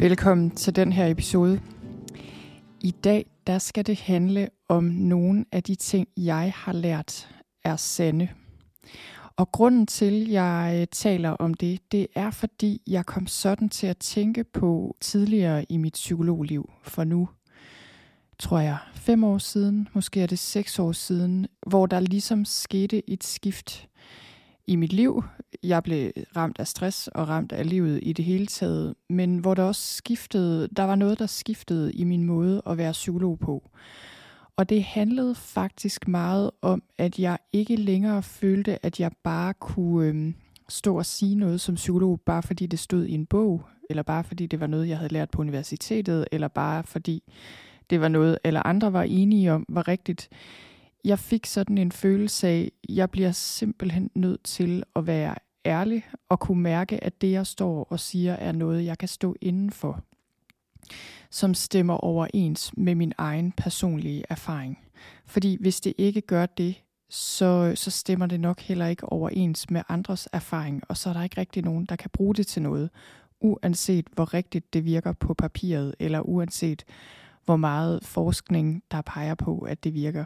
Velkommen til den her episode. I dag der skal det handle om nogle af de ting, jeg har lært er sande. Og grunden til, at jeg taler om det, det er fordi, jeg kom sådan til at tænke på tidligere i mit psykologliv, for nu tror jeg, fem år siden, måske er det seks år siden, hvor der ligesom skete et skift i mit liv. Jeg blev ramt af stress og ramt af livet i det hele taget, men hvor der også skiftede, der var noget, der skiftede i min måde at være psykolog på. Og det handlede faktisk meget om, at jeg ikke længere følte, at jeg bare kunne øhm, stå og sige noget som psykolog, bare fordi det stod i en bog, eller bare fordi det var noget, jeg havde lært på universitetet, eller bare fordi det var noget, eller andre var enige om, var rigtigt. Jeg fik sådan en følelse af, at jeg bliver simpelthen nødt til at være ærlig og kunne mærke, at det, jeg står og siger, er noget, jeg kan stå inden for, som stemmer overens med min egen personlige erfaring. Fordi hvis det ikke gør det, så, så stemmer det nok heller ikke overens med andres erfaring, og så er der ikke rigtig nogen, der kan bruge det til noget, uanset hvor rigtigt det virker på papiret, eller uanset hvor meget forskning, der peger på, at det virker.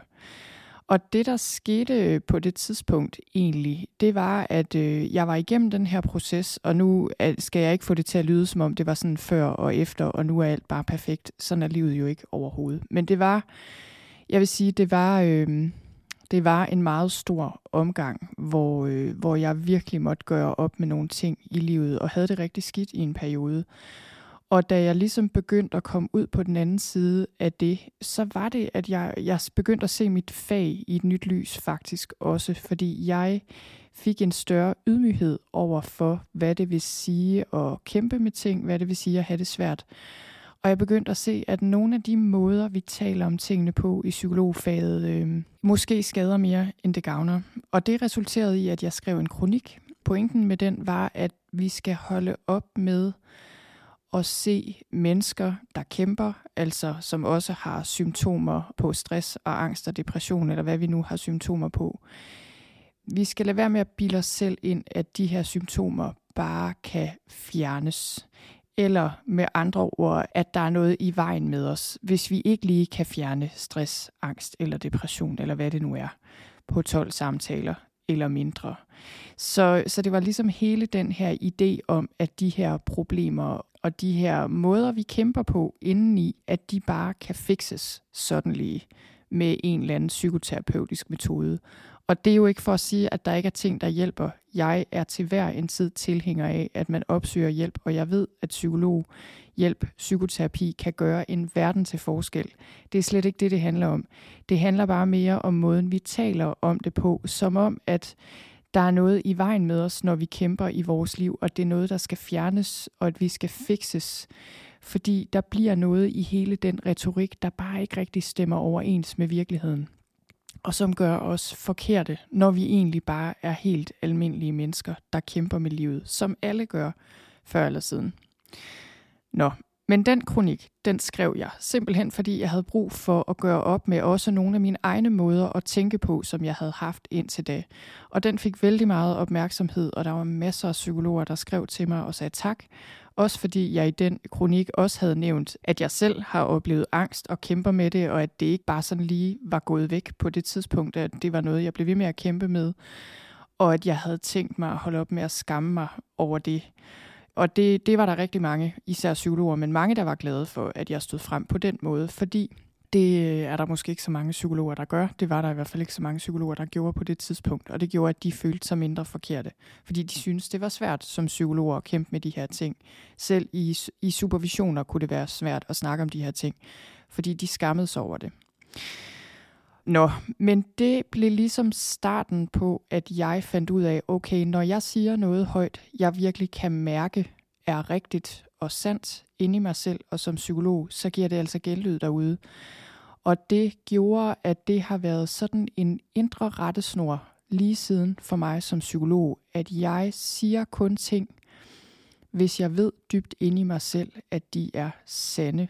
Og det, der skete øh, på det tidspunkt egentlig, det var, at øh, jeg var igennem den her proces, og nu øh, skal jeg ikke få det til at lyde, som om det var sådan før og efter, og nu er alt bare perfekt. Sådan er livet jo ikke overhovedet. Men det var, jeg vil sige, det var, øh, det var en meget stor omgang, hvor, øh, hvor jeg virkelig måtte gøre op med nogle ting i livet, og havde det rigtig skidt i en periode. Og da jeg ligesom begyndte at komme ud på den anden side af det, så var det, at jeg, jeg begyndte at se mit fag i et nyt lys faktisk også, fordi jeg fik en større ydmyghed over for, hvad det vil sige at kæmpe med ting, hvad det vil sige at have det svært. Og jeg begyndte at se, at nogle af de måder, vi taler om tingene på i psykologfaget, øh, måske skader mere, end det gavner. Og det resulterede i, at jeg skrev en kronik. Pointen med den var, at vi skal holde op med at se mennesker, der kæmper, altså som også har symptomer på stress og angst og depression, eller hvad vi nu har symptomer på. Vi skal lade være med at bilde os selv ind, at de her symptomer bare kan fjernes. Eller med andre ord, at der er noget i vejen med os, hvis vi ikke lige kan fjerne stress, angst eller depression, eller hvad det nu er, på 12 samtaler eller mindre. Så, så det var ligesom hele den her idé om, at de her problemer og de her måder, vi kæmper på indeni, at de bare kan fikses sådan lige med en eller anden psykoterapeutisk metode. Og det er jo ikke for at sige, at der ikke er ting, der hjælper. Jeg er til hver en tid tilhænger af, at man opsøger hjælp, og jeg ved, at psykolog hjælp, psykoterapi kan gøre en verden til forskel. Det er slet ikke det, det handler om. Det handler bare mere om måden, vi taler om det på, som om, at der er noget i vejen med os, når vi kæmper i vores liv, og det er noget, der skal fjernes, og at vi skal fikses. Fordi der bliver noget i hele den retorik, der bare ikke rigtig stemmer overens med virkeligheden. Og som gør os forkerte, når vi egentlig bare er helt almindelige mennesker, der kæmper med livet, som alle gør før eller siden. Nå, men den kronik, den skrev jeg simpelthen, fordi jeg havde brug for at gøre op med også nogle af mine egne måder at tænke på, som jeg havde haft indtil da. Og den fik vældig meget opmærksomhed, og der var masser af psykologer, der skrev til mig og sagde tak. Også fordi jeg i den kronik også havde nævnt, at jeg selv har oplevet angst og kæmper med det, og at det ikke bare sådan lige var gået væk på det tidspunkt, at det var noget, jeg blev ved med at kæmpe med. Og at jeg havde tænkt mig at holde op med at skamme mig over det. Og det, det var der rigtig mange, især psykologer, men mange, der var glade for, at jeg stod frem på den måde, fordi det øh, er der måske ikke så mange psykologer, der gør. Det var der i hvert fald ikke så mange psykologer, der gjorde på det tidspunkt. Og det gjorde, at de følte sig mindre forkerte. Fordi de syntes, det var svært som psykologer at kæmpe med de her ting. Selv i, i supervisioner kunne det være svært at snakke om de her ting. Fordi de skammede sig over det. Nå, men det blev ligesom starten på, at jeg fandt ud af, okay, når jeg siger noget højt, jeg virkelig kan mærke er rigtigt og sandt inde i mig selv og som psykolog, så giver det altså genlyd derude. Og det gjorde, at det har været sådan en indre rettesnor lige siden for mig som psykolog, at jeg siger kun ting, hvis jeg ved dybt inde i mig selv, at de er sande.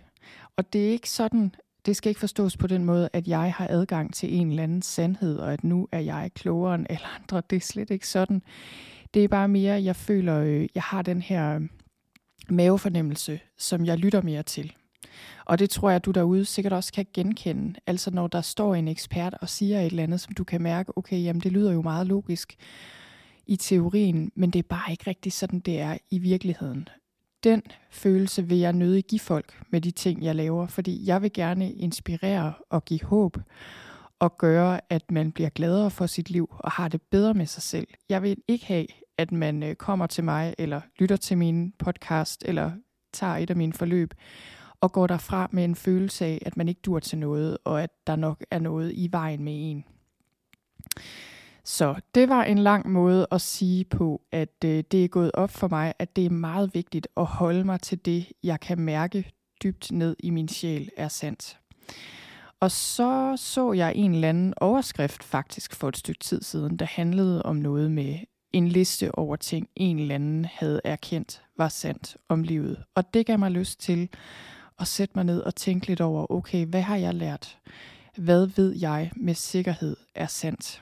Og det er ikke sådan, det skal ikke forstås på den måde, at jeg har adgang til en eller anden sandhed, og at nu er jeg klogere end alle andre. Det er slet ikke sådan. Det er bare mere, jeg føler, øh, jeg har den her mavefornemmelse, som jeg lytter mere til. Og det tror jeg, at du derude sikkert også kan genkende. Altså når der står en ekspert og siger et eller andet, som du kan mærke, okay, jamen det lyder jo meget logisk i teorien, men det er bare ikke rigtigt sådan, det er i virkeligheden. Den følelse vil jeg nødig give folk med de ting, jeg laver, fordi jeg vil gerne inspirere og give håb og gøre, at man bliver gladere for sit liv og har det bedre med sig selv. Jeg vil ikke have, at man øh, kommer til mig eller lytter til min podcast eller tager et af mine forløb og går derfra med en følelse af, at man ikke dur til noget, og at der nok er noget i vejen med en. Så det var en lang måde at sige på, at øh, det er gået op for mig, at det er meget vigtigt at holde mig til det, jeg kan mærke dybt ned i min sjæl er sandt. Og så så jeg en eller anden overskrift faktisk for et stykke tid siden, der handlede om noget med en liste over ting, en eller anden havde erkendt var sandt om livet. Og det gav mig lyst til at sætte mig ned og tænke lidt over, okay, hvad har jeg lært? Hvad ved jeg med sikkerhed er sandt?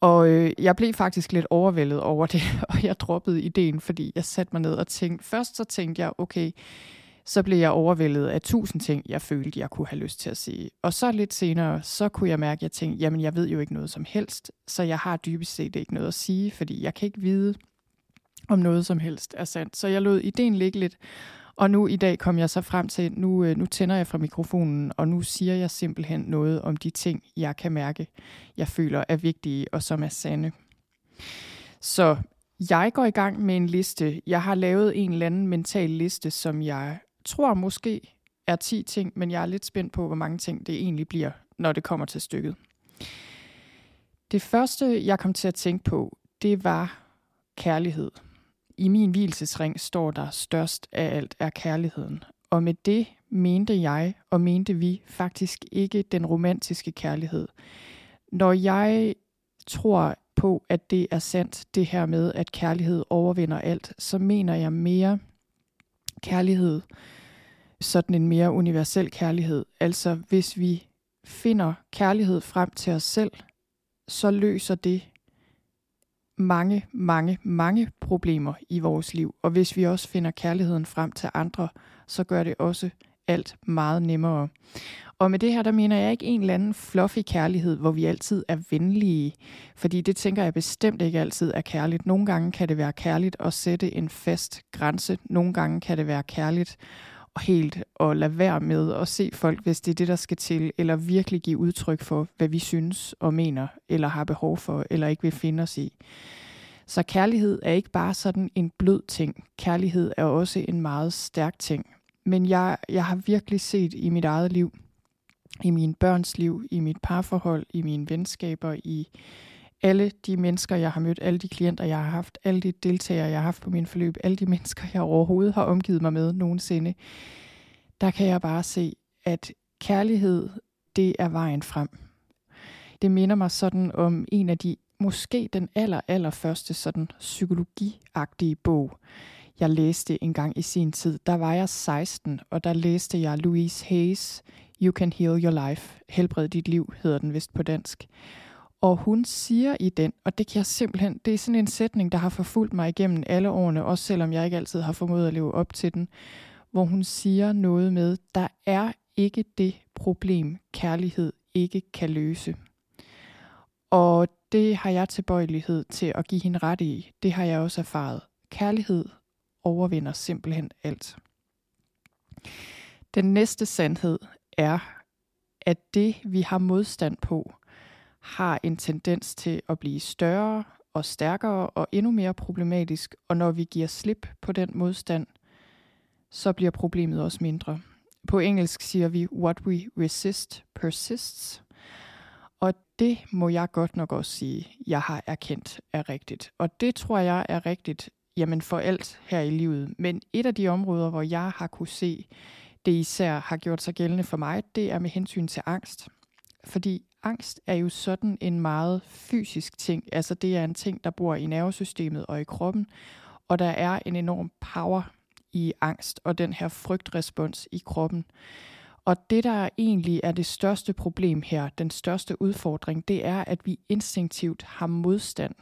Og øh, jeg blev faktisk lidt overvældet over det, og jeg droppede ideen, fordi jeg satte mig ned og tænkte, først så tænkte jeg, okay, så blev jeg overvældet af tusind ting, jeg følte, jeg kunne have lyst til at sige. Og så lidt senere, så kunne jeg mærke, at jeg tænkte, jamen jeg ved jo ikke noget som helst, så jeg har dybest set ikke noget at sige, fordi jeg kan ikke vide, om noget som helst er sandt. Så jeg lod ideen ligge lidt, og nu i dag kom jeg så frem til, nu, øh, nu tænder jeg fra mikrofonen, og nu siger jeg simpelthen noget om de ting, jeg kan mærke, jeg føler er vigtige og som er sande. Så jeg går i gang med en liste. Jeg har lavet en eller anden mental liste, som jeg tror måske er 10 ting, men jeg er lidt spændt på, hvor mange ting det egentlig bliver, når det kommer til stykket. Det første, jeg kom til at tænke på, det var kærlighed i min hvilesesring står der, størst af alt er kærligheden. Og med det mente jeg og mente vi faktisk ikke den romantiske kærlighed. Når jeg tror på, at det er sandt, det her med, at kærlighed overvinder alt, så mener jeg mere kærlighed, sådan en mere universel kærlighed. Altså hvis vi finder kærlighed frem til os selv, så løser det mange, mange, mange problemer i vores liv. Og hvis vi også finder kærligheden frem til andre, så gør det også alt meget nemmere. Og med det her, der mener jeg ikke en eller anden fluffy kærlighed, hvor vi altid er venlige. Fordi det tænker jeg bestemt ikke altid er kærligt. Nogle gange kan det være kærligt at sætte en fast grænse. Nogle gange kan det være kærligt og helt at lade være med at se folk, hvis det er det, der skal til, eller virkelig give udtryk for, hvad vi synes og mener, eller har behov for, eller ikke vil finde os i. Så kærlighed er ikke bare sådan en blød ting. Kærlighed er også en meget stærk ting. Men jeg, jeg har virkelig set i mit eget liv, i mine børns liv, i mit parforhold, i mine venskaber, i alle de mennesker, jeg har mødt, alle de klienter, jeg har haft, alle de deltagere, jeg har haft på min forløb, alle de mennesker, jeg overhovedet har omgivet mig med nogensinde, der kan jeg bare se, at kærlighed, det er vejen frem. Det minder mig sådan om en af de, måske den aller, aller første sådan psykologiagtige bog, jeg læste en gang i sin tid. Der var jeg 16, og der læste jeg Louise Hayes, You Can Heal Your Life. Helbred dit liv, hedder den vist på dansk. Og hun siger i den, og det kan jeg simpelthen, det er sådan en sætning, der har forfulgt mig igennem alle årene, også selvom jeg ikke altid har formået at leve op til den, hvor hun siger noget med, der er ikke det problem, kærlighed ikke kan løse. Og det har jeg tilbøjelighed til at give hende ret i. Det har jeg også erfaret. Kærlighed overvinder simpelthen alt. Den næste sandhed er, at det vi har modstand på, har en tendens til at blive større og stærkere og endnu mere problematisk, og når vi giver slip på den modstand, så bliver problemet også mindre. På engelsk siger vi, what we resist persists. Og det må jeg godt nok også sige, jeg har erkendt er rigtigt. Og det tror jeg er rigtigt jamen for alt her i livet. Men et af de områder, hvor jeg har kunne se, det især har gjort sig gældende for mig, det er med hensyn til angst. Fordi angst er jo sådan en meget fysisk ting. Altså det er en ting, der bor i nervesystemet og i kroppen. Og der er en enorm power i angst og den her frygtrespons i kroppen. Og det, der egentlig er det største problem her, den største udfordring, det er, at vi instinktivt har modstand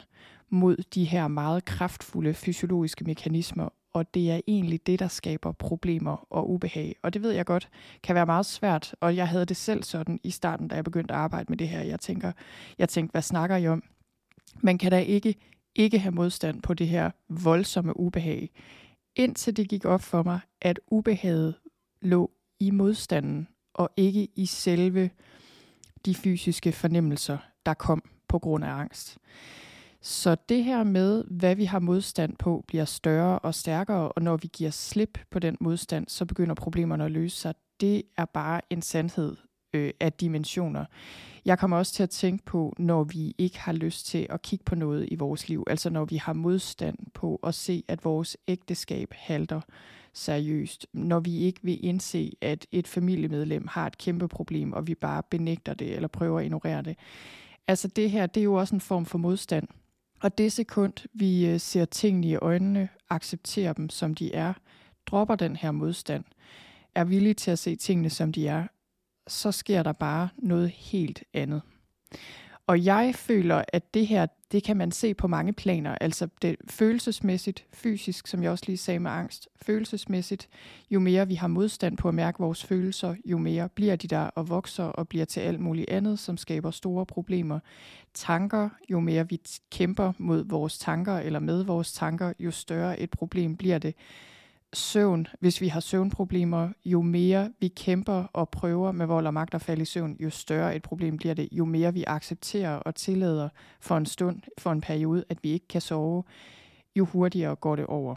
mod de her meget kraftfulde fysiologiske mekanismer, og det er egentlig det, der skaber problemer og ubehag. Og det ved jeg godt kan være meget svært, og jeg havde det selv sådan i starten, da jeg begyndte at arbejde med det her. Jeg tænker, jeg tænkte, hvad snakker I om? Man kan da ikke ikke have modstand på det her voldsomme ubehag, indtil det gik op for mig, at ubehaget lå i modstanden, og ikke i selve de fysiske fornemmelser, der kom på grund af angst. Så det her med, hvad vi har modstand på, bliver større og stærkere, og når vi giver slip på den modstand, så begynder problemerne at løse sig. Det er bare en sandhed øh, af dimensioner. Jeg kommer også til at tænke på, når vi ikke har lyst til at kigge på noget i vores liv, altså når vi har modstand på at se, at vores ægteskab halter seriøst, når vi ikke vil indse, at et familiemedlem har et kæmpe problem, og vi bare benægter det eller prøver at ignorere det. Altså det her, det er jo også en form for modstand. Og det sekund, vi øh, ser tingene i øjnene, accepterer dem, som de er, dropper den her modstand, er villige til at se tingene, som de er, så sker der bare noget helt andet. Og jeg føler, at det her, det kan man se på mange planer. Altså det følelsesmæssigt, fysisk, som jeg også lige sagde med angst. Følelsesmæssigt, jo mere vi har modstand på at mærke vores følelser, jo mere bliver de der og vokser og bliver til alt muligt andet, som skaber store problemer. Tanker, jo mere vi kæmper mod vores tanker eller med vores tanker, jo større et problem bliver det søvn, hvis vi har søvnproblemer, jo mere vi kæmper og prøver med vold og magt at falde i søvn, jo større et problem bliver det, jo mere vi accepterer og tillader for en stund, for en periode, at vi ikke kan sove, jo hurtigere går det over.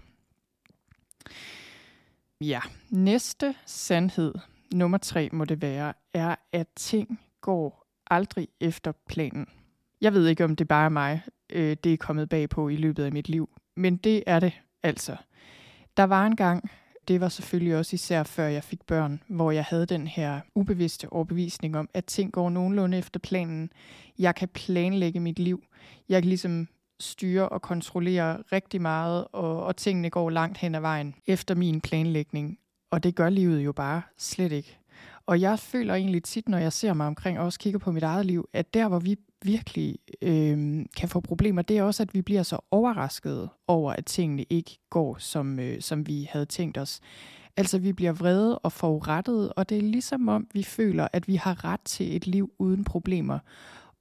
Ja, næste sandhed, nummer tre må det være, er, at ting går aldrig efter planen. Jeg ved ikke, om det bare er mig, øh, det er kommet bag på i løbet af mit liv, men det er det altså. Der var en gang, det var selvfølgelig også især før jeg fik børn, hvor jeg havde den her ubevidste overbevisning om, at ting går nogenlunde efter planen. Jeg kan planlægge mit liv. Jeg kan ligesom styre og kontrollere rigtig meget, og, og tingene går langt hen ad vejen efter min planlægning. Og det gør livet jo bare slet ikke. Og jeg føler egentlig tit, når jeg ser mig omkring og også kigger på mit eget liv, at der, hvor vi virkelig øh, kan få problemer, det er også, at vi bliver så overrasket over, at tingene ikke går, som, øh, som vi havde tænkt os. Altså, vi bliver vrede og forurettet, og det er ligesom om, vi føler, at vi har ret til et liv uden problemer,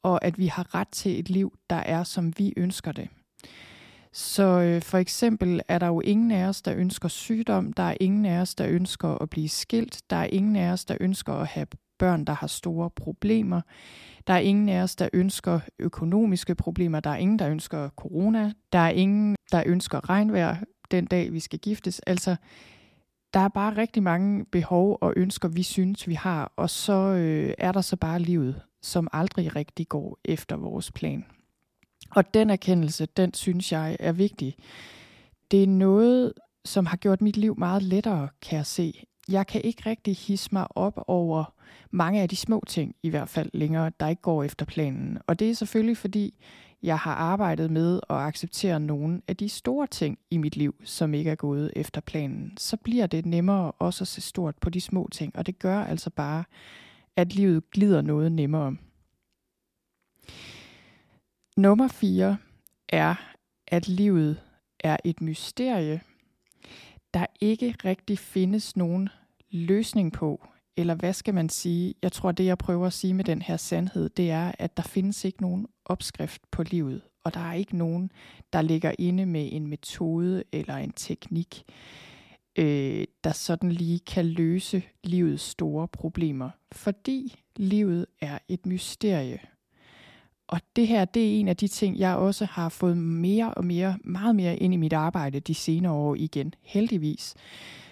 og at vi har ret til et liv, der er, som vi ønsker det. Så øh, for eksempel er der jo ingen af os, der ønsker sygdom, der er ingen af os, der ønsker at blive skilt, der er ingen af os, der ønsker at have børn, der har store problemer. Der er ingen af os, der ønsker økonomiske problemer. Der er ingen, der ønsker corona. Der er ingen, der ønsker regnvejr den dag, vi skal giftes. Altså, der er bare rigtig mange behov og ønsker, vi synes, vi har. Og så øh, er der så bare livet, som aldrig rigtig går efter vores plan. Og den erkendelse, den synes jeg er vigtig. Det er noget, som har gjort mit liv meget lettere, kan jeg se. Jeg kan ikke rigtig hisse mig op over mange af de små ting, i hvert fald længere, der ikke går efter planen. Og det er selvfølgelig, fordi jeg har arbejdet med at acceptere nogle af de store ting i mit liv, som ikke er gået efter planen. Så bliver det nemmere også at se stort på de små ting, og det gør altså bare, at livet glider noget nemmere. Nummer 4 er, at livet er et mysterie, der ikke rigtig findes nogen løsning på, eller hvad skal man sige? Jeg tror, det jeg prøver at sige med den her sandhed, det er, at der findes ikke nogen opskrift på livet, og der er ikke nogen, der ligger inde med en metode eller en teknik, øh, der sådan lige kan løse livets store problemer, fordi livet er et mysterie. Og det her, det er en af de ting, jeg også har fået mere og mere, meget mere ind i mit arbejde de senere år igen, heldigvis.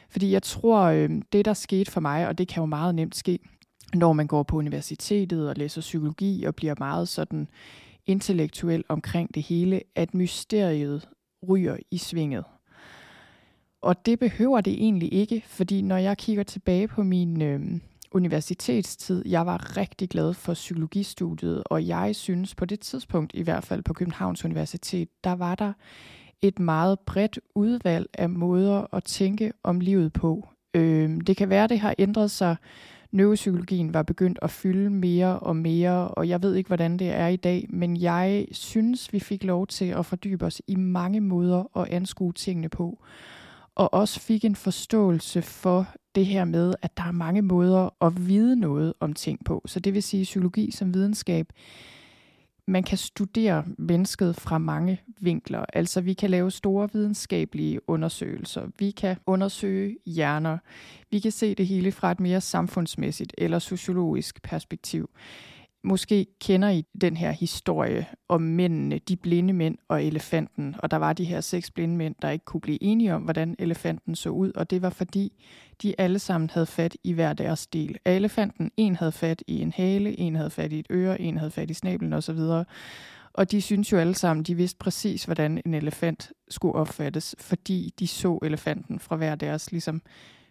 Fordi jeg tror, øh, det der skete for mig, og det kan jo meget nemt ske, når man går på universitetet og læser psykologi og bliver meget sådan intellektuel omkring det hele, at mysteriet ryger i svinget. Og det behøver det egentlig ikke, fordi når jeg kigger tilbage på min øh, universitetstid, jeg var rigtig glad for psykologistudiet, og jeg synes på det tidspunkt, i hvert fald på Københavns Universitet, der var der et meget bredt udvalg af måder at tænke om livet på. Øh, det kan være, det har ændret sig. Neuropsykologien var begyndt at fylde mere og mere, og jeg ved ikke, hvordan det er i dag, men jeg synes, vi fik lov til at fordybe os i mange måder at anskue tingene på og også fik en forståelse for det her med, at der er mange måder at vide noget om ting på. Så det vil sige psykologi som videnskab. Man kan studere mennesket fra mange vinkler. Altså vi kan lave store videnskabelige undersøgelser. Vi kan undersøge hjerner. Vi kan se det hele fra et mere samfundsmæssigt eller sociologisk perspektiv. Måske kender I den her historie om mændene, de blinde mænd og elefanten. Og der var de her seks blinde mænd, der ikke kunne blive enige om, hvordan elefanten så ud. Og det var fordi, de alle sammen havde fat i hver deres del af elefanten. En havde fat i en hale, en havde fat i et øre, en havde fat i snablen osv. Og de synes jo alle sammen, de vidste præcis, hvordan en elefant skulle opfattes, fordi de så elefanten fra hver deres ligesom,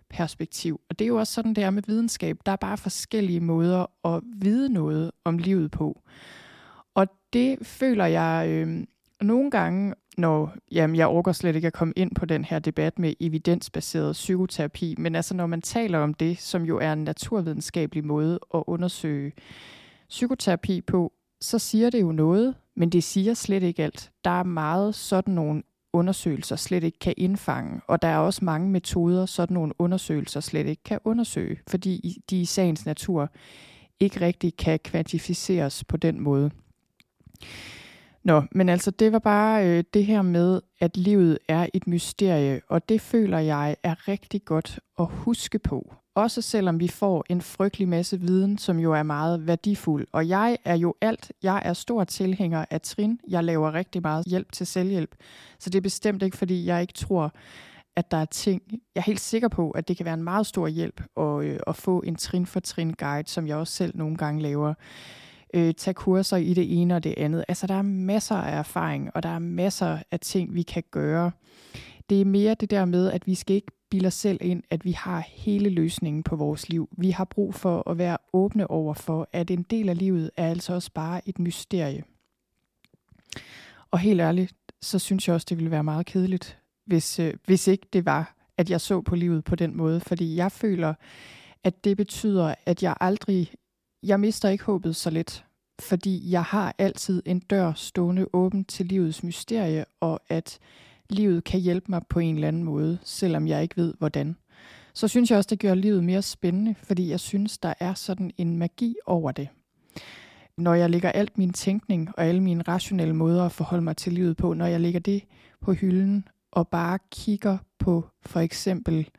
perspektiv. Og det er jo også sådan, det er med videnskab. Der er bare forskellige måder at vide noget om livet på. Og det føler jeg øh, nogle gange, når jamen, jeg orker slet ikke at komme ind på den her debat med evidensbaseret psykoterapi, men altså når man taler om det, som jo er en naturvidenskabelig måde at undersøge psykoterapi på, så siger det jo noget, men det siger slet ikke alt. Der er meget sådan nogle undersøgelser slet ikke kan indfange. Og der er også mange metoder, sådan nogle undersøgelser slet ikke kan undersøge, fordi de i sagens natur ikke rigtig kan kvantificeres på den måde. Nå, men altså det var bare øh, det her med, at livet er et mysterie, og det føler jeg er rigtig godt at huske på. Også selvom vi får en frygtelig masse viden, som jo er meget værdifuld. Og jeg er jo alt. Jeg er stor tilhænger af trin. Jeg laver rigtig meget hjælp til selvhjælp. Så det er bestemt ikke, fordi jeg ikke tror, at der er ting, jeg er helt sikker på, at det kan være en meget stor hjælp at, øh, at få en trin for trin guide, som jeg også selv nogle gange laver. Øh, tage kurser i det ene og det andet. Altså der er masser af erfaring, og der er masser af ting, vi kan gøre. Det er mere det der med, at vi skal ikke bilde os selv ind, at vi har hele løsningen på vores liv. Vi har brug for at være åbne over for, at en del af livet er altså også bare et mysterie. Og helt ærligt, så synes jeg også, det ville være meget kedeligt, hvis, øh, hvis ikke det var, at jeg så på livet på den måde. Fordi jeg føler, at det betyder, at jeg aldrig, jeg mister ikke håbet så let. Fordi jeg har altid en dør stående åben til livets mysterie, og at livet kan hjælpe mig på en eller anden måde, selvom jeg ikke ved hvordan. Så synes jeg også, det gør livet mere spændende, fordi jeg synes, der er sådan en magi over det. Når jeg lægger alt min tænkning og alle mine rationelle måder at forholde mig til livet på, når jeg lægger det på hylden og bare kigger på for eksempel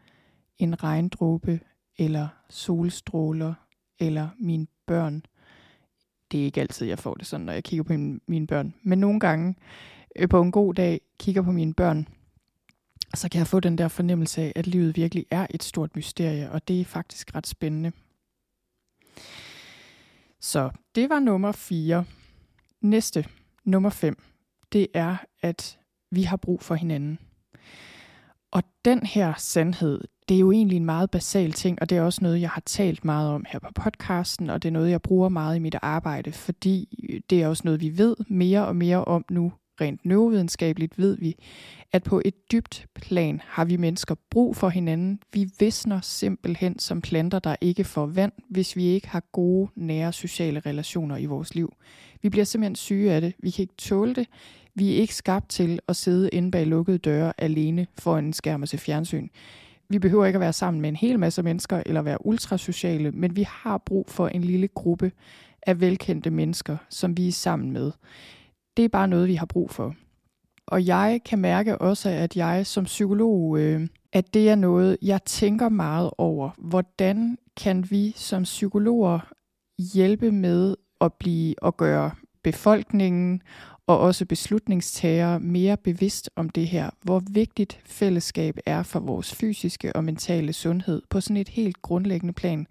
en regndråbe eller solstråler eller mine børn. Det er ikke altid, jeg får det sådan, når jeg kigger på mine børn. Men nogle gange, Øh, på en god dag kigger på mine børn, så kan jeg få den der fornemmelse af, at livet virkelig er et stort mysterie, og det er faktisk ret spændende. Så det var nummer 4. Næste, nummer 5, det er, at vi har brug for hinanden. Og den her sandhed, det er jo egentlig en meget basal ting, og det er også noget, jeg har talt meget om her på podcasten, og det er noget, jeg bruger meget i mit arbejde, fordi det er også noget, vi ved mere og mere om nu, rent neurovidenskabeligt ved vi, at på et dybt plan har vi mennesker brug for hinanden. Vi visner simpelthen som planter, der ikke får vand, hvis vi ikke har gode, nære sociale relationer i vores liv. Vi bliver simpelthen syge af det. Vi kan ikke tåle det. Vi er ikke skabt til at sidde inde bag lukkede døre alene for en skærm og se fjernsyn. Vi behøver ikke at være sammen med en hel masse mennesker eller være ultrasociale, men vi har brug for en lille gruppe af velkendte mennesker, som vi er sammen med det er bare noget, vi har brug for. Og jeg kan mærke også, at jeg som psykolog, øh, at det er noget, jeg tænker meget over. Hvordan kan vi som psykologer hjælpe med at blive og gøre befolkningen og også beslutningstagere mere bevidst om det her, hvor vigtigt fællesskab er for vores fysiske og mentale sundhed på sådan et helt grundlæggende plan.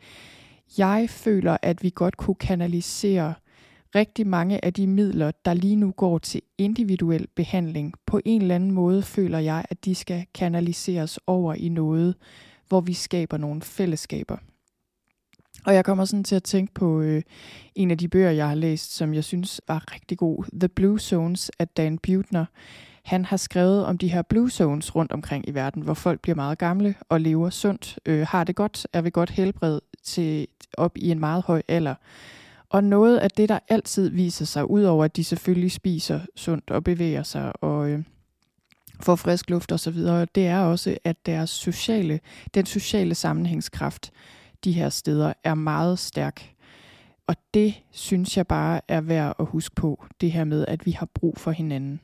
Jeg føler, at vi godt kunne kanalisere rigtig mange af de midler, der lige nu går til individuel behandling. På en eller anden måde føler jeg, at de skal kanaliseres over i noget, hvor vi skaber nogle fællesskaber. Og jeg kommer sådan til at tænke på øh, en af de bøger, jeg har læst, som jeg synes var rigtig god. The Blue Zones af Dan Butner. Han har skrevet om de her blue zones rundt omkring i verden, hvor folk bliver meget gamle og lever sundt, øh, har det godt, er ved godt helbred til op i en meget høj alder. Og noget af det, der altid viser sig, udover at de selvfølgelig spiser sundt og bevæger sig og øh, får frisk luft osv., det er også, at deres sociale, den sociale sammenhængskraft de her steder er meget stærk. Og det synes jeg bare er værd at huske på, det her med, at vi har brug for hinanden.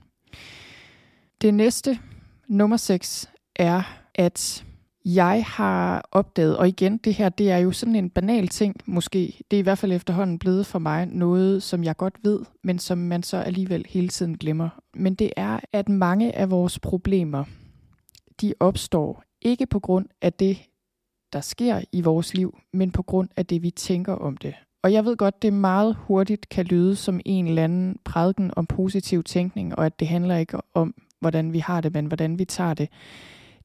Det næste, nummer 6, er, at jeg har opdaget, og igen, det her, det er jo sådan en banal ting, måske. Det er i hvert fald efterhånden blevet for mig noget, som jeg godt ved, men som man så alligevel hele tiden glemmer. Men det er, at mange af vores problemer, de opstår ikke på grund af det, der sker i vores liv, men på grund af det, vi tænker om det. Og jeg ved godt, det meget hurtigt kan lyde som en eller anden prædiken om positiv tænkning, og at det handler ikke om, hvordan vi har det, men hvordan vi tager det.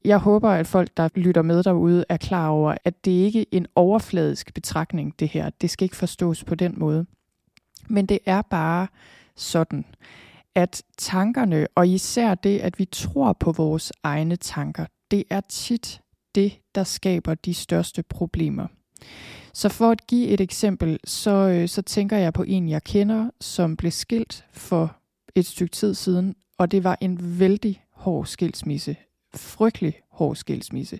Jeg håber, at folk, der lytter med derude, er klar over, at det ikke er en overfladisk betragtning, det her. Det skal ikke forstås på den måde. Men det er bare sådan, at tankerne, og især det, at vi tror på vores egne tanker, det er tit det, der skaber de største problemer. Så for at give et eksempel, så, øh, så tænker jeg på en, jeg kender, som blev skilt for et stykke tid siden, og det var en vældig hård skilsmisse. Frygtelig hård skilsmisse.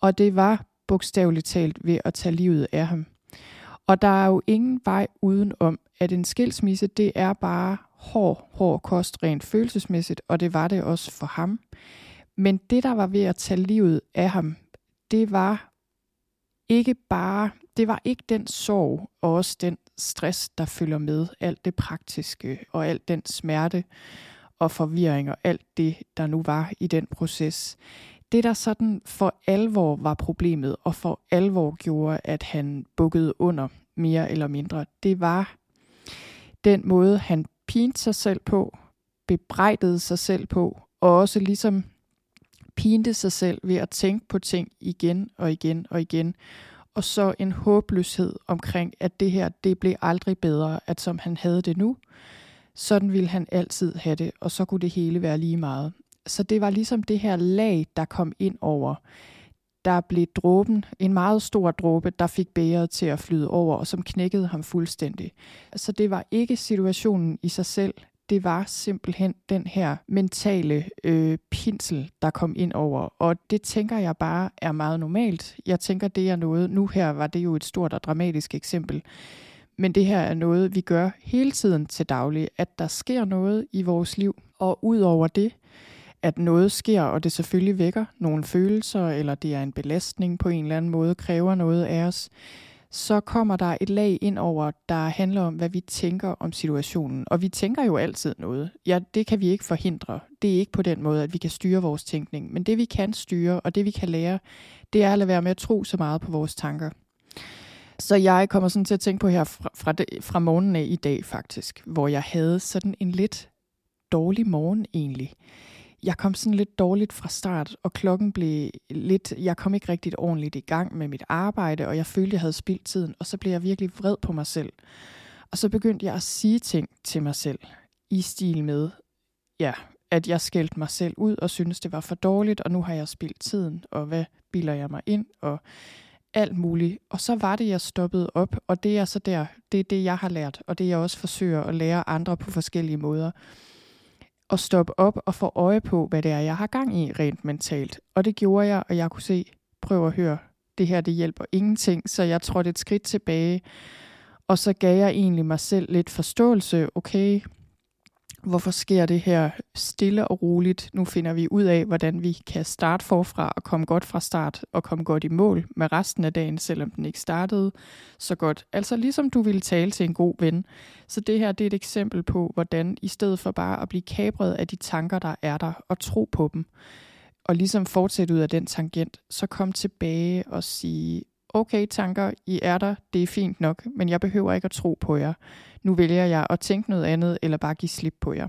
Og det var bogstaveligt talt ved at tage livet af ham. Og der er jo ingen vej udenom, at en skilsmisse, det er bare hård, hård kost rent følelsesmæssigt, og det var det også for ham. Men det, der var ved at tage livet af ham, det var ikke bare, det var ikke den sorg og også den stress, der følger med, alt det praktiske og alt den smerte og forvirring og alt det, der nu var i den proces. Det, der sådan for alvor var problemet, og for alvor gjorde, at han bukkede under mere eller mindre, det var den måde, han pinte sig selv på, bebrejdede sig selv på, og også ligesom pinte sig selv ved at tænke på ting igen og igen og igen. Og så en håbløshed omkring, at det her, det blev aldrig bedre, at som han havde det nu, sådan ville han altid have det, og så kunne det hele være lige meget. Så det var ligesom det her lag, der kom ind over. Der blev dråben, en meget stor dråbe, der fik bæret til at flyde over, og som knækkede ham fuldstændig. Så det var ikke situationen i sig selv, det var simpelthen den her mentale øh, pinsel, der kom ind over. Og det tænker jeg bare er meget normalt. Jeg tænker, det er noget, nu her var det jo et stort og dramatisk eksempel, men det her er noget, vi gør hele tiden til daglig, at der sker noget i vores liv. Og ud over det, at noget sker, og det selvfølgelig vækker nogle følelser, eller det er en belastning på en eller anden måde, kræver noget af os, så kommer der et lag ind over, der handler om, hvad vi tænker om situationen. Og vi tænker jo altid noget. Ja, det kan vi ikke forhindre. Det er ikke på den måde, at vi kan styre vores tænkning. Men det vi kan styre, og det vi kan lære, det er at lade være med at tro så meget på vores tanker. Så jeg kommer sådan til at tænke på her fra, fra, det, fra morgenen af i dag faktisk, hvor jeg havde sådan en lidt dårlig morgen egentlig jeg kom sådan lidt dårligt fra start, og klokken blev lidt, jeg kom ikke rigtig ordentligt i gang med mit arbejde, og jeg følte, jeg havde spildt tiden, og så blev jeg virkelig vred på mig selv. Og så begyndte jeg at sige ting til mig selv, i stil med, ja, at jeg skældte mig selv ud og syntes, det var for dårligt, og nu har jeg spildt tiden, og hvad bilder jeg mig ind, og alt muligt. Og så var det, jeg stoppede op, og det er så der, det er det, jeg har lært, og det jeg også forsøger at lære andre på forskellige måder at stoppe op og få øje på, hvad det er, jeg har gang i rent mentalt. Og det gjorde jeg, og jeg kunne se, prøv at høre, det her det hjælper ingenting, så jeg trådte et skridt tilbage, og så gav jeg egentlig mig selv lidt forståelse, okay, Hvorfor sker det her stille og roligt? Nu finder vi ud af, hvordan vi kan starte forfra og komme godt fra start og komme godt i mål med resten af dagen, selvom den ikke startede så godt. Altså ligesom du ville tale til en god ven. Så det her det er et eksempel på, hvordan i stedet for bare at blive kabret af de tanker, der er der, og tro på dem, og ligesom fortsætte ud af den tangent, så kom tilbage og sige, okay tanker, I er der, det er fint nok, men jeg behøver ikke at tro på jer. Nu vælger jeg at tænke noget andet, eller bare give slip på jer.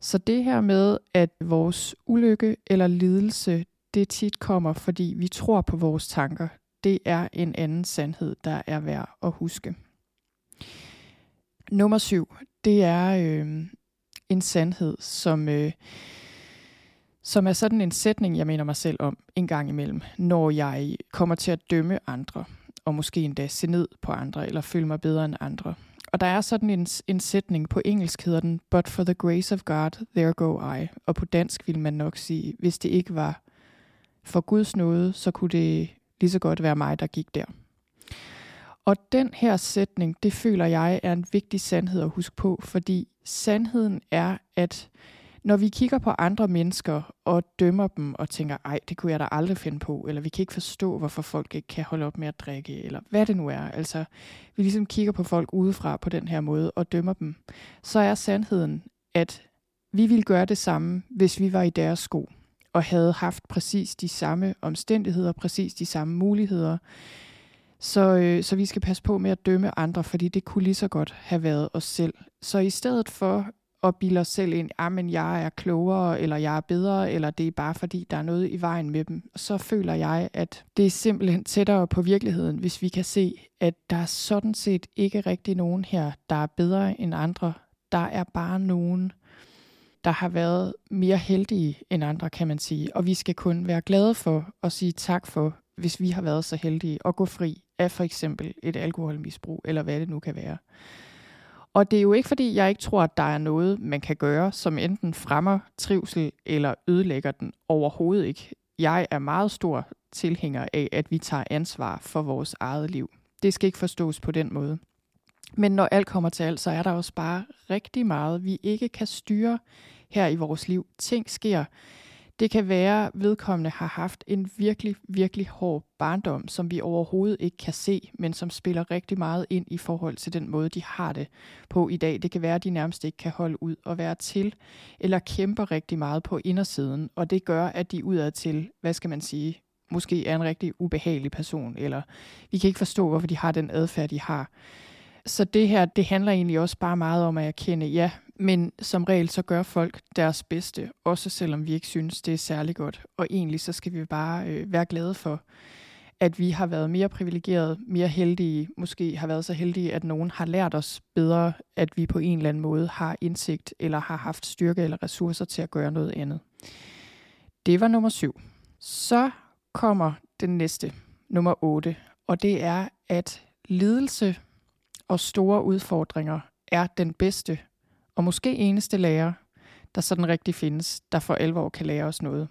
Så det her med, at vores ulykke eller lidelse, det tit kommer, fordi vi tror på vores tanker, det er en anden sandhed, der er værd at huske. Nummer syv, det er øh, en sandhed, som, øh, som er sådan en sætning, jeg mener mig selv om en gang imellem, når jeg kommer til at dømme andre, og måske endda se ned på andre, eller føle mig bedre end andre. Og der er sådan en, en sætning, på engelsk hedder den, But for the grace of God, there go I. Og på dansk vil man nok sige, hvis det ikke var for Guds nåde, så kunne det lige så godt være mig, der gik der. Og den her sætning, det føler jeg er en vigtig sandhed at huske på, fordi sandheden er, at når vi kigger på andre mennesker og dømmer dem og tænker, ej, det kunne jeg da aldrig finde på, eller vi kan ikke forstå, hvorfor folk ikke kan holde op med at drikke, eller hvad det nu er. Altså, vi ligesom kigger på folk udefra på den her måde og dømmer dem. Så er sandheden, at vi ville gøre det samme, hvis vi var i deres sko og havde haft præcis de samme omstændigheder, præcis de samme muligheder. Så, øh, så vi skal passe på med at dømme andre, fordi det kunne lige så godt have været os selv. Så i stedet for og bilder os selv ind, at ah, jeg er klogere, eller jeg er bedre, eller det er bare fordi, der er noget i vejen med dem, så føler jeg, at det er simpelthen tættere på virkeligheden, hvis vi kan se, at der er sådan set ikke rigtig nogen her, der er bedre end andre. Der er bare nogen, der har været mere heldige end andre, kan man sige. Og vi skal kun være glade for og sige tak for, hvis vi har været så heldige at gå fri af for eksempel et alkoholmisbrug, eller hvad det nu kan være. Og det er jo ikke, fordi jeg ikke tror, at der er noget, man kan gøre, som enten fremmer trivsel eller ødelægger den overhovedet ikke. Jeg er meget stor tilhænger af, at vi tager ansvar for vores eget liv. Det skal ikke forstås på den måde. Men når alt kommer til alt, så er der også bare rigtig meget, vi ikke kan styre her i vores liv. Ting sker. Det kan være, at vedkommende har haft en virkelig, virkelig hård barndom, som vi overhovedet ikke kan se, men som spiller rigtig meget ind i forhold til den måde, de har det på i dag. Det kan være, at de nærmest ikke kan holde ud og være til, eller kæmper rigtig meget på indersiden, og det gør, at de udadtil, hvad skal man sige, måske er en rigtig ubehagelig person, eller vi kan ikke forstå, hvorfor de har den adfærd, de har. Så det her, det handler egentlig også bare meget om at erkende, ja, men som regel så gør folk deres bedste, også selvom vi ikke synes, det er særlig godt. Og egentlig så skal vi bare øh, være glade for, at vi har været mere privilegerede, mere heldige, måske har været så heldige, at nogen har lært os bedre, at vi på en eller anden måde har indsigt, eller har haft styrke eller ressourcer til at gøre noget andet. Det var nummer syv. Så kommer den næste, nummer 8, og det er, at lidelse og store udfordringer er den bedste og måske eneste lærer, der sådan rigtig findes, der for alvor kan lære os noget.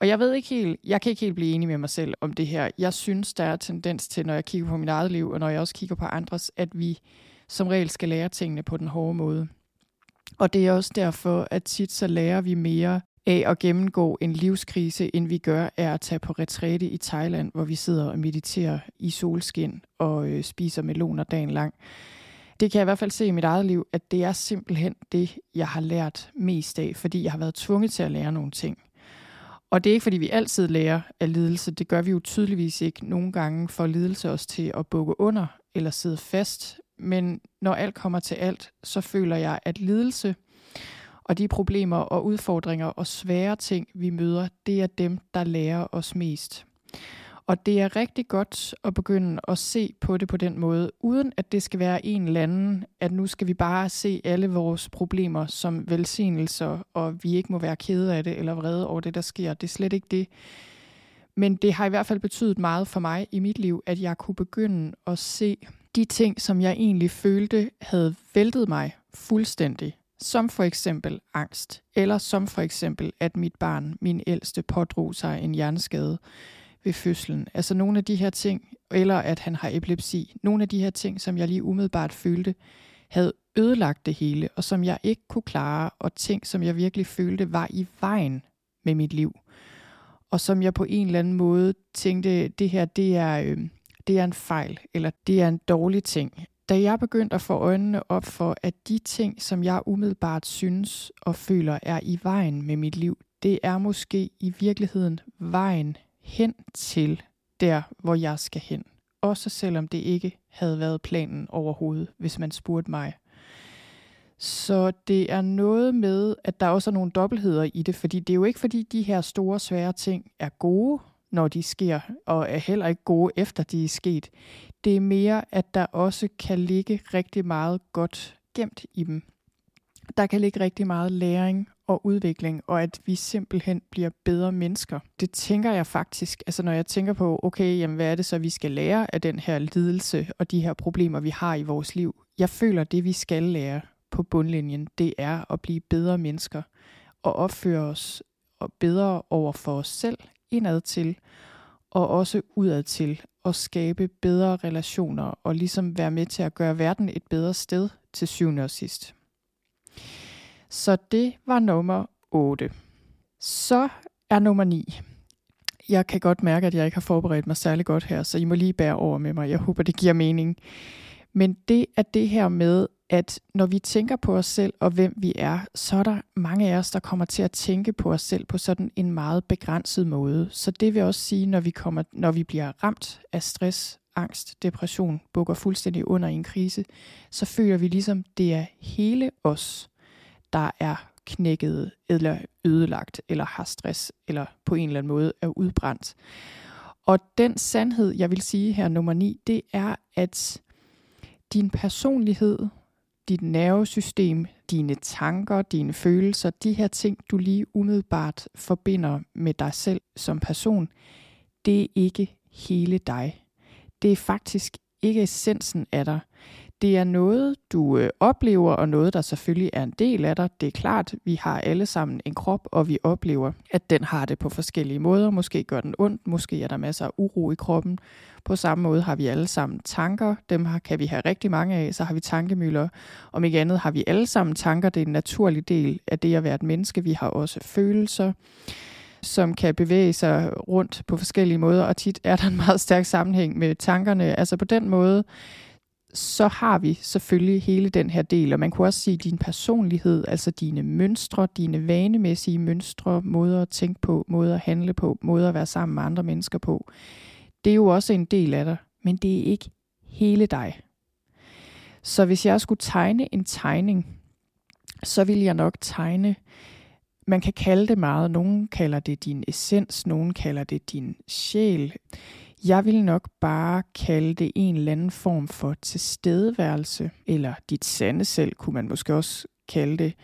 Og jeg ved ikke helt, jeg kan ikke helt blive enig med mig selv om det her. Jeg synes, der er tendens til, når jeg kigger på mit eget liv, og når jeg også kigger på andres, at vi som regel skal lære tingene på den hårde måde. Og det er også derfor, at tit så lærer vi mere af at gennemgå en livskrise, end vi gør er at tage på retræte i Thailand, hvor vi sidder og mediterer i solskin og øh, spiser meloner dagen lang. Det kan jeg i hvert fald se i mit eget liv, at det er simpelthen det, jeg har lært mest af, fordi jeg har været tvunget til at lære nogle ting. Og det er ikke, fordi vi altid lærer af lidelse. Det gør vi jo tydeligvis ikke. Nogle gange får lidelse os til at bukke under eller sidde fast. Men når alt kommer til alt, så føler jeg, at lidelse og de problemer og udfordringer og svære ting, vi møder, det er dem, der lærer os mest. Og det er rigtig godt at begynde at se på det på den måde, uden at det skal være en eller anden, at nu skal vi bare se alle vores problemer som velsignelser, og vi ikke må være kede af det eller vrede over det, der sker. Det er slet ikke det. Men det har i hvert fald betydet meget for mig i mit liv, at jeg kunne begynde at se de ting, som jeg egentlig følte havde væltet mig fuldstændig som for eksempel angst, eller som for eksempel, at mit barn, min ældste, pådrog sig en hjerneskade ved fødslen. Altså nogle af de her ting, eller at han har epilepsi. Nogle af de her ting, som jeg lige umiddelbart følte, havde ødelagt det hele, og som jeg ikke kunne klare, og ting, som jeg virkelig følte var i vejen med mit liv. Og som jeg på en eller anden måde tænkte, det her, det er, øh, det er en fejl, eller det er en dårlig ting da jeg begyndte at få øjnene op for, at de ting, som jeg umiddelbart synes og føler er i vejen med mit liv, det er måske i virkeligheden vejen hen til der, hvor jeg skal hen. Også selvom det ikke havde været planen overhovedet, hvis man spurgte mig. Så det er noget med, at der også er nogle dobbeltheder i det, fordi det er jo ikke fordi, de her store, svære ting er gode, når de sker, og er heller ikke gode efter de er sket. Det er mere, at der også kan ligge rigtig meget godt gemt i dem. Der kan ligge rigtig meget læring og udvikling, og at vi simpelthen bliver bedre mennesker. Det tænker jeg faktisk, altså når jeg tænker på, okay, jamen hvad er det så, vi skal lære af den her lidelse og de her problemer, vi har i vores liv? Jeg føler, det vi skal lære på bundlinjen, det er at blive bedre mennesker og opføre os bedre over for os selv indad til, og også udad til, at skabe bedre relationer og ligesom være med til at gøre verden et bedre sted til syvende og sidst. Så det var nummer 8. Så er nummer 9. Jeg kan godt mærke, at jeg ikke har forberedt mig særlig godt her, så I må lige bære over med mig. Jeg håber, det giver mening. Men det er det her med, at når vi tænker på os selv og hvem vi er, så er der mange af os, der kommer til at tænke på os selv på sådan en meget begrænset måde. Så det vil også sige, når vi, kommer, når vi bliver ramt af stress, angst, depression, bukker fuldstændig under i en krise, så føler vi ligesom, det er hele os, der er knækket eller ødelagt, eller har stress, eller på en eller anden måde er udbrændt. Og den sandhed, jeg vil sige her nummer 9, det er, at din personlighed, dit nervesystem, dine tanker, dine følelser, de her ting, du lige umiddelbart forbinder med dig selv som person, det er ikke hele dig. Det er faktisk ikke essensen af dig. Det er noget, du øh, oplever, og noget, der selvfølgelig er en del af dig. Det er klart, vi har alle sammen en krop, og vi oplever, at den har det på forskellige måder. Måske gør den ondt, måske er der masser af uro i kroppen. På samme måde har vi alle sammen tanker. Dem har, kan vi have rigtig mange af. Så har vi tankemøller. Om ikke andet har vi alle sammen tanker. Det er en naturlig del af det at være et menneske. Vi har også følelser som kan bevæge sig rundt på forskellige måder, og tit er der en meget stærk sammenhæng med tankerne. Altså på den måde, så har vi selvfølgelig hele den her del, og man kunne også sige din personlighed, altså dine mønstre, dine vanemæssige mønstre, måder at tænke på, måder at handle på, måder at være sammen med andre mennesker på. Det er jo også en del af dig, men det er ikke hele dig. Så hvis jeg skulle tegne en tegning, så vil jeg nok tegne, man kan kalde det meget, nogen kalder det din essens, nogen kalder det din sjæl. Jeg vil nok bare kalde det en eller anden form for tilstedeværelse, eller dit sande selv, kunne man måske også kalde det.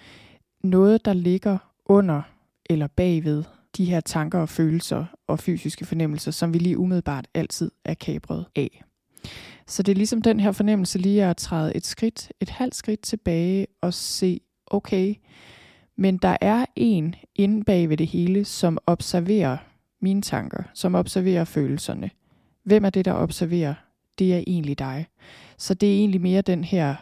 Noget, der ligger under eller bagved de her tanker og følelser og fysiske fornemmelser, som vi lige umiddelbart altid er kabret af. Så det er ligesom den her fornemmelse lige at træde et skridt, et halvt skridt tilbage og se, okay, men der er en inde bag ved det hele, som observerer mine tanker, som observerer følelserne, Hvem er det, der observerer? Det er egentlig dig. Så det er egentlig mere den her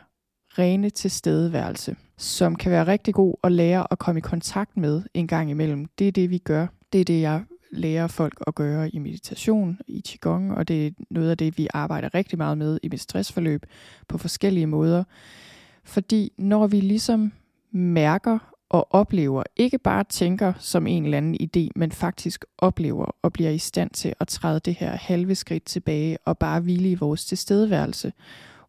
rene tilstedeværelse, som kan være rigtig god at lære at komme i kontakt med en gang imellem. Det er det, vi gør. Det er det, jeg lærer folk at gøre i meditation, i Qigong, og det er noget af det, vi arbejder rigtig meget med i mit stressforløb på forskellige måder. Fordi når vi ligesom mærker og oplever, ikke bare tænker som en eller anden idé, men faktisk oplever og bliver i stand til at træde det her halve skridt tilbage og bare hvile i vores tilstedeværelse,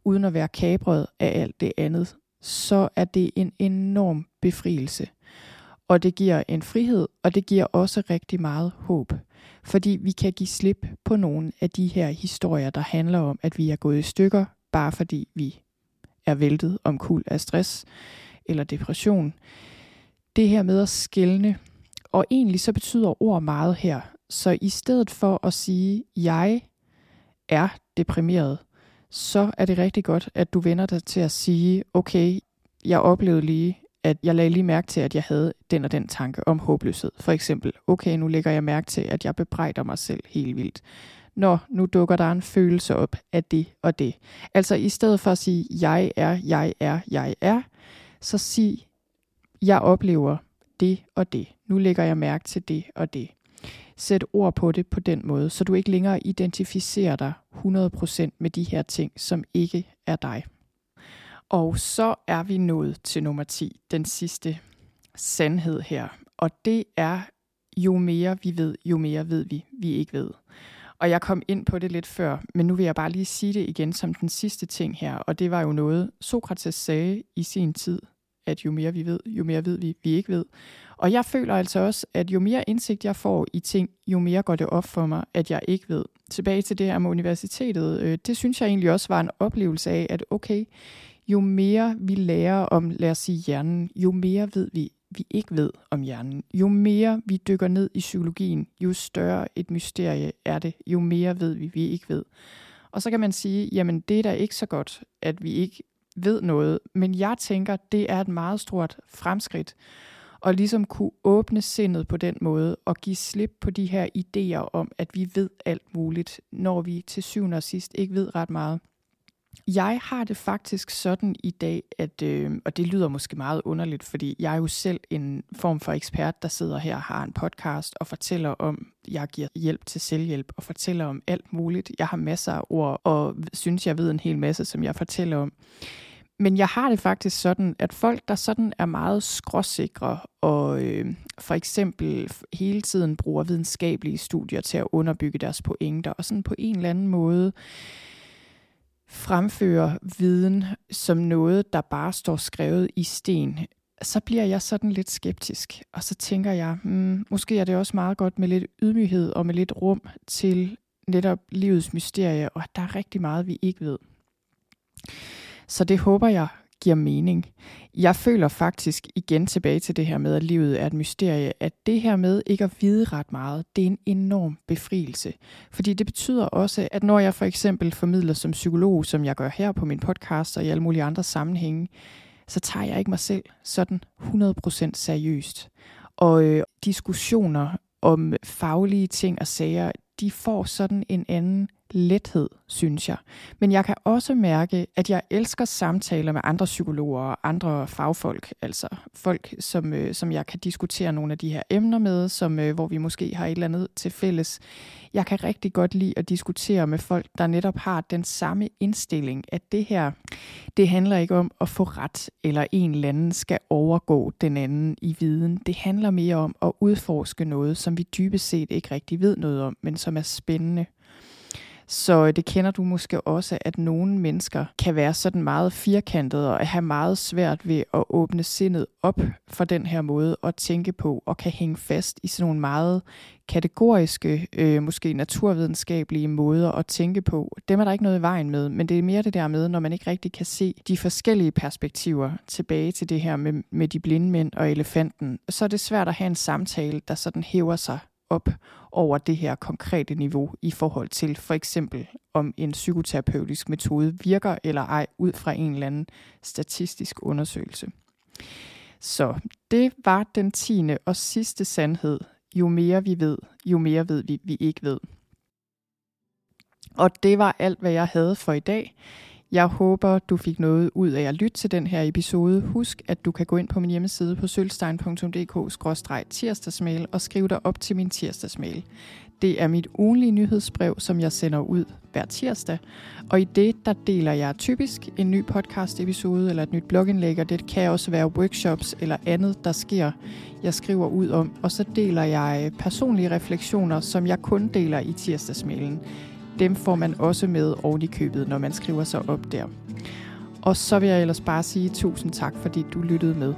uden at være kabret af alt det andet, så er det en enorm befrielse. Og det giver en frihed, og det giver også rigtig meget håb. Fordi vi kan give slip på nogle af de her historier, der handler om, at vi er gået i stykker, bare fordi vi er væltet om kul af stress eller depression det her med at skælne. Og egentlig så betyder ord meget her. Så i stedet for at sige, jeg er deprimeret, så er det rigtig godt, at du vender dig til at sige, okay, jeg oplevede lige, at jeg lagde lige mærke til, at jeg havde den og den tanke om håbløshed. For eksempel, okay, nu lægger jeg mærke til, at jeg bebrejder mig selv helt vildt. Nå, nu dukker der en følelse op af det og det. Altså i stedet for at sige, jeg er, jeg er, jeg er, så sig, jeg oplever det og det. Nu lægger jeg mærke til det og det. Sæt ord på det på den måde, så du ikke længere identificerer dig 100% med de her ting, som ikke er dig. Og så er vi nået til nummer 10, den sidste sandhed her. Og det er, jo mere vi ved, jo mere ved vi, vi ikke ved. Og jeg kom ind på det lidt før, men nu vil jeg bare lige sige det igen som den sidste ting her, og det var jo noget, Sokrates sagde i sin tid, at jo mere vi ved, jo mere ved vi, vi ikke ved. Og jeg føler altså også, at jo mere indsigt jeg får i ting, jo mere går det op for mig, at jeg ikke ved. Tilbage til det her med universitetet, øh, det synes jeg egentlig også var en oplevelse af, at okay, jo mere vi lærer om, lad os sige, hjernen, jo mere ved vi, vi ikke ved om hjernen. Jo mere vi dykker ned i psykologien, jo større et mysterie er det, jo mere ved vi, vi ikke ved. Og så kan man sige, jamen det er da ikke så godt, at vi ikke ved noget, men jeg tænker, det er et meget stort fremskridt og ligesom kunne åbne sindet på den måde og give slip på de her idéer om, at vi ved alt muligt, når vi til syvende og sidst ikke ved ret meget. Jeg har det faktisk sådan i dag, at, øh, og det lyder måske meget underligt, fordi jeg er jo selv en form for ekspert, der sidder her og har en podcast og fortæller om, jeg giver hjælp til selvhjælp og fortæller om alt muligt. Jeg har masser af ord og synes, jeg ved en hel masse, som jeg fortæller om. Men jeg har det faktisk sådan, at folk, der sådan er meget skråsikre og øh, for eksempel hele tiden bruger videnskabelige studier til at underbygge deres pointer, og sådan på en eller anden måde fremfører viden som noget, der bare står skrevet i sten, så bliver jeg sådan lidt skeptisk. Og så tænker jeg, hmm, måske er det også meget godt med lidt ydmyghed og med lidt rum til netop livets mysterie, og at der er rigtig meget, vi ikke ved. Så det håber jeg giver mening. Jeg føler faktisk igen tilbage til det her med, at livet er et mysterie, at det her med ikke at vide ret meget, det er en enorm befrielse. Fordi det betyder også, at når jeg for eksempel formidler som psykolog, som jeg gør her på min podcast og i alle mulige andre sammenhænge, så tager jeg ikke mig selv sådan 100% seriøst. Og øh, diskussioner om faglige ting og sager, de får sådan en anden lethed, synes jeg. Men jeg kan også mærke, at jeg elsker samtaler med andre psykologer og andre fagfolk, altså folk, som, øh, som jeg kan diskutere nogle af de her emner med, som, øh, hvor vi måske har et eller andet til fælles. Jeg kan rigtig godt lide at diskutere med folk, der netop har den samme indstilling, at det her, det handler ikke om at få ret, eller en eller anden skal overgå den anden i viden. Det handler mere om at udforske noget, som vi dybest set ikke rigtig ved noget om, men som er spændende. Så det kender du måske også, at nogle mennesker kan være sådan meget firkantede og have meget svært ved at åbne sindet op for den her måde at tænke på, og kan hænge fast i sådan nogle meget kategoriske, øh, måske naturvidenskabelige måder at tænke på. Dem er der ikke noget i vejen med, men det er mere det der med, når man ikke rigtig kan se de forskellige perspektiver tilbage til det her med, med de blinde mænd og elefanten, så er det svært at have en samtale, der sådan hæver sig op over det her konkrete niveau i forhold til for eksempel om en psykoterapeutisk metode virker eller ej ud fra en eller anden statistisk undersøgelse. Så det var den tiende og sidste sandhed. Jo mere vi ved, jo mere ved vi, vi ikke ved. Og det var alt, hvad jeg havde for i dag. Jeg håber, du fik noget ud af at lytte til den her episode. Husk, at du kan gå ind på min hjemmeside på sølvstein.dk-tirsdagsmail og skrive dig op til min tirsdagsmail. Det er mit ugenlige nyhedsbrev, som jeg sender ud hver tirsdag. Og i det, der deler jeg typisk en ny podcast-episode eller et nyt blogindlæg, og det kan også være workshops eller andet, der sker, jeg skriver ud om. Og så deler jeg personlige refleksioner, som jeg kun deler i tirsdagsmailen dem får man også med oven i købet, når man skriver sig op der. Og så vil jeg ellers bare sige tusind tak, fordi du lyttede med.